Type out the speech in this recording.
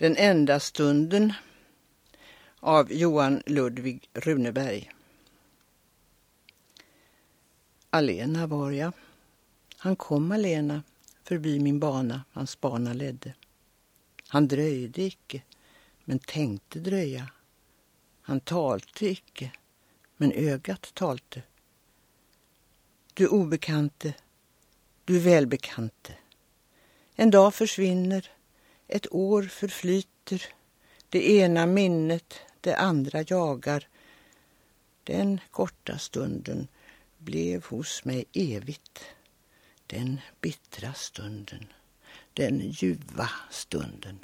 Den enda stunden av Johan Ludvig Runeberg. Alena var jag. Han kom alena förbi min bana, hans bana ledde. Han dröjde icke, men tänkte dröja. Han talte icke, men ögat talte. Du obekante, du välbekante. En dag försvinner, ett år förflyter, det ena minnet, det andra jagar. Den korta stunden blev hos mig evigt, den bittra stunden, den ljuva stunden.